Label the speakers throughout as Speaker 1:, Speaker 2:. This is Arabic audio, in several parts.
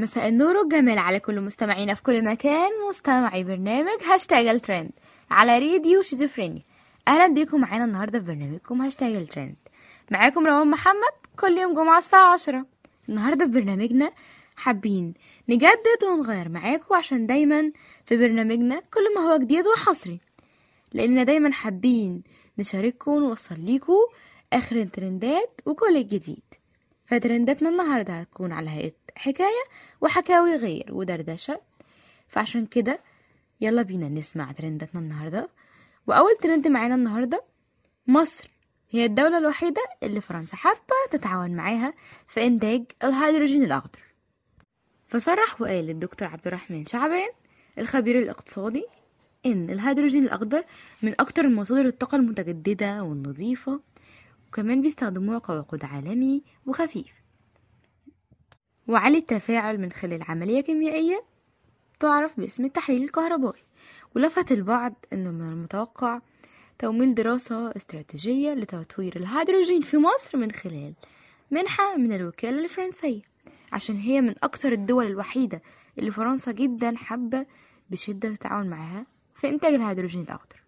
Speaker 1: مساء النور والجمال على كل مستمعينا في كل مكان. مستمعي برنامج هاشتاج الترند على راديو شيزوفرينيا. أهلا بيكم معانا النهارده في برنامجكم هاشتاج الترند. معاكم روان محمد كل يوم جمعة الساعة 10 النهارده في برنامجنا حابين نجدد ونغير معاكم عشان دايما في برنامجنا كل ما هو جديد وحصري. لاننا دايما حابين نشارككم ونوصل ليكم آخر الترندات وكل الجديد. فترنداتنا النهارده هتكون على هيئة حكاية وحكاوي غير ودردشة. فعشان كده يلا بينا نسمع ترنداتنا النهارده. وأول ترند معانا النهارده مصر. هي الدولة الوحيدة اللي فرنسا حابة تتعاون معاها في إنتاج الهيدروجين الأخضر. فصرح وقال الدكتور عبد الرحمن شعبان الخبير الاقتصادي إن الهيدروجين الأخضر من أكتر مصادر الطاقة المتجددة والنظيفة وكمان بيستخدموها كوقود عالمي وخفيف. وعالي التفاعل من خلال عملية كيميائية تعرف باسم التحليل الكهربائي. ولفت البعض أنه من المتوقع تمويل دراسة استراتيجية لتطوير الهيدروجين في مصر من خلال منحة من الوكالة الفرنسية عشان هي من أكثر الدول الوحيدة اللي فرنسا جدا حابة بشدة تتعاون معاها في إنتاج الهيدروجين الأخضر.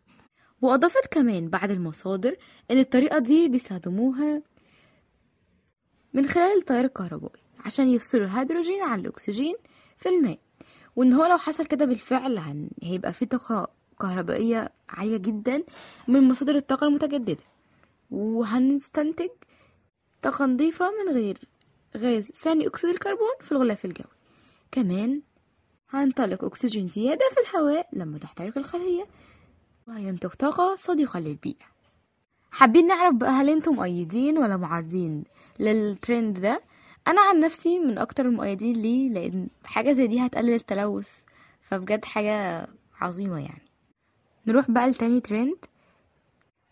Speaker 1: وأضافت كمان بعض المصادر إن الطريقة دي بيستخدموها من خلال التيار الكهربائي عشان يفصلوا الهيدروجين عن الأكسجين في الماء. وإن هو لو حصل كده بالفعل هيبقى في طاقة كهربائية عالية جدا من مصادر الطاقة المتجددة. وهنستنتج طاقة نظيفة من غير غاز ثاني أكسيد الكربون في الغلاف الجوي. كمان هينطلق أكسجين زيادة في الهواء لما تحترق الخلية وهينتج طاقة صديقة للبيئة. حابين نعرف بقى هل أنتم مؤيدين ولا معارضين للترند ده؟ أنا عن نفسي من أكتر المؤيدين ليه لأن حاجة زي دي هتقلل التلوث فبجد حاجة عظيمة يعني. نروح بقى لتاني ترند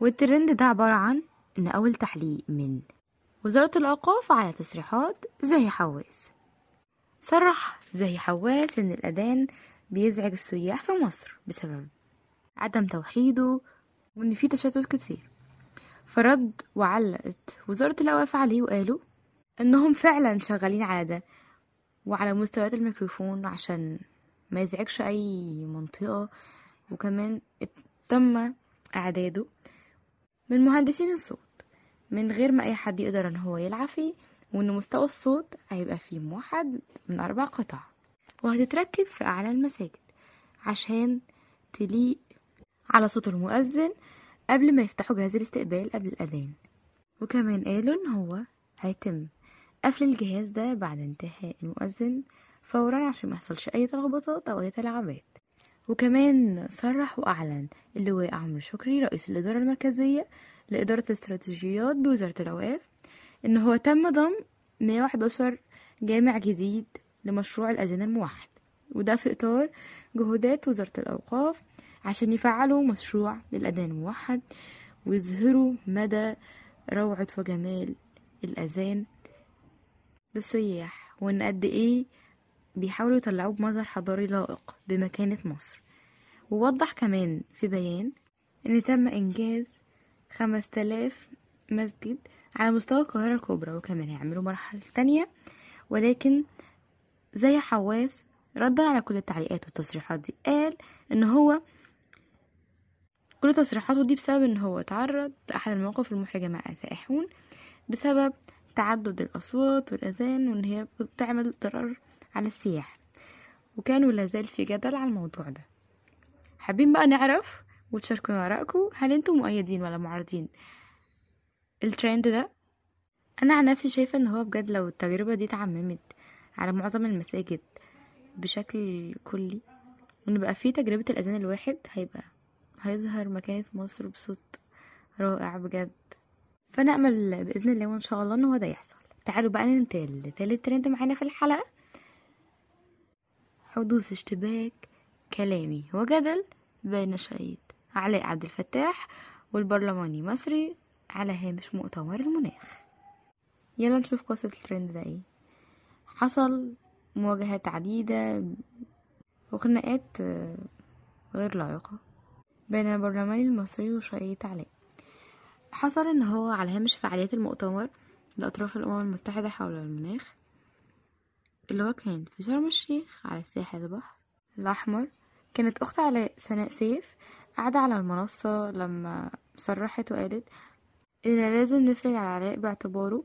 Speaker 1: والترند ده عبارة عن إن أول تعليق من وزارة الأوقاف على تصريحات زاهي حواس. صرح زاهي حواس إن الأذان بيزعج السياح في مصر بسبب عدم توحيده وإن في تشتت كتير. فرد وعلقت. وزارة الأوقاف عليه وقالوا إنهم فعلا شغالين على ده وعلى مستويات الميكروفون عشان ما يزعجش أي منطقة. وكمان تم إعداده من مهندسين الصوت من غير ما أي حد يقدر إن هو يلعب فيه وإن مستوى الصوت هيبقى فيه موحد من أربع قطع. وهتتركب في أعلى المساجد عشان تليق على صوت المؤذن قبل ما يفتحوا جهاز الاستقبال قبل الأذان. وكمان قالوا إن هو هيتم. قفل الجهاز ده بعد انتهاء المؤذن فورا عشان ما يحصلش أي تلخبطات أو أي تلاعبات وكمان صرح وأعلن اللواء عمرو شكري رئيس الإدارة المركزية لإدارة الاستراتيجيات بوزارة الأوقاف إن هو تم ضم 111 جامع جديد لمشروع الأذان الموحد. وده في إطار جهودات وزارة الأوقاف عشان يفعلوا مشروع الأذان الموحد ويظهروا مدى روعة وجمال الأذان للسياح. وإن قد إيه بيحاولوا يطلعوه بمظهر حضاري لائق بمكانة مصر. ووضح كمان في بيان إن تم إنجاز خمس تلاف مسجد على مستوى القاهرة الكبرى وكمان هيعملوا مرحلة تانية. ولكن زي حواس ردا على كل التعليقات والتصريحات دي قال إن هو كل تصريحاته دي بسبب إن هو تعرض لأحد المواقف المحرجة مع سائحون بسبب تعدد الأصوات والأذان وإن هي بتعمل ضرر على السياح. وكان ولا زال في جدل على الموضوع ده. حابين بقى نعرف وتشاركونا آرائكم هل أنتم مؤيدين ولا معارضين الترند ده؟ أنا عن نفسي شايفة إن هو بجد لو التجربة دي اتعممت على معظم المساجد بشكل كلي وإن بقى فيه تجربة الأذان الواحد هيبقى هيظهر مكانة مصر بصوت رائع بجد. فنأمل بإذن الله وإن شاء الله إن هو ده يحصل. تعالوا بقى ننتقل لتالت ترند معانا في الحلقة. حدوث اشتباك كلامي وجدل بين شهيد علاء عبد الفتاح والبرلماني مصري على هامش مؤتمر المناخ. يلا نشوف قصة الترند ده إيه. حصل مواجهات عديدة وخناقات غير لائقة. بين البرلمان المصري وشقية علاء حصل إن هو على هامش فعاليات المؤتمر لأطراف الأمم المتحدة حول المناخ اللي هو كان في شرم الشيخ على ساحل البحر الأحمر. كانت أخت علاء سناء سيف قاعدة على المنصة لما صرحت وقالت إن لازم نفرج على علاء باعتباره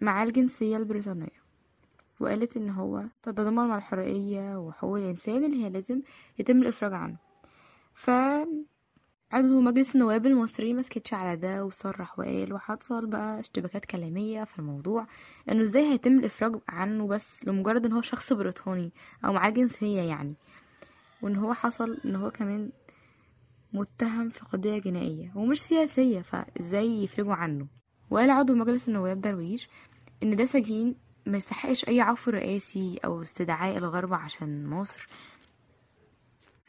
Speaker 1: معاه الجنسية البريطانية. وقالت إن هو تتضمن مع الحرية وحقوق الإنسان اللي هي لازم يتم الإفراج عنه. ف عضو مجلس النواب المصري مسكتش على ده وصرح وقال وحصل بقى اشتباكات كلامية في الموضوع إنه إزاي هيتم الإفراج عنه بس لمجرد إن هو شخص بريطاني أو معاه جنسية يعني. وإن هو حصل إن هو كمان متهم في قضية جنائية ومش سياسية فإزاي يفرجوا عنه؟ وقال عضو مجلس النواب درويش إن ده سجين ما يستحقش أي عفو رئاسي أو استدعاء الغرب عشان مصر.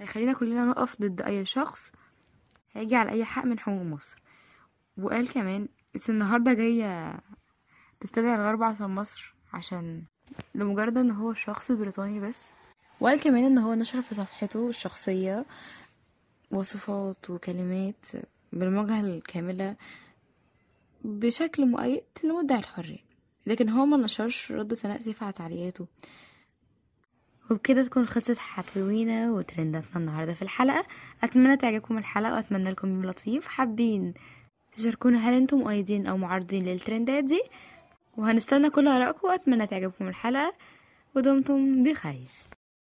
Speaker 1: هيخلينا كلنا نقف ضد أي شخص هيجي على أي حق من حقوق مصر. وقال كمان بس النهارده جاية تستدعي الغرب عشان مصر عشان لمجرد إن هو شخص بريطاني بس. وقال كمان إن هو نشر في صفحته الشخصية وصفات وكلمات بالمواجهة الكاملة بشكل مؤيد لمدعي الحريه لكن هو ما نشرش رد سناء سيف على تعليقاته. وبكده تكون خلصت حكاوينا وترنداتنا النهاردة في الحلقة. أتمنى تعجبكم الحلقة وأتمنى لكم يوم لطيف حابين. تشاركونا هل أنتم مؤيدين أو معارضين للترندات دي؟ وهنستنى كل آرائكم وأتمنى تعجبكم الحلقة. ودمتم بخير.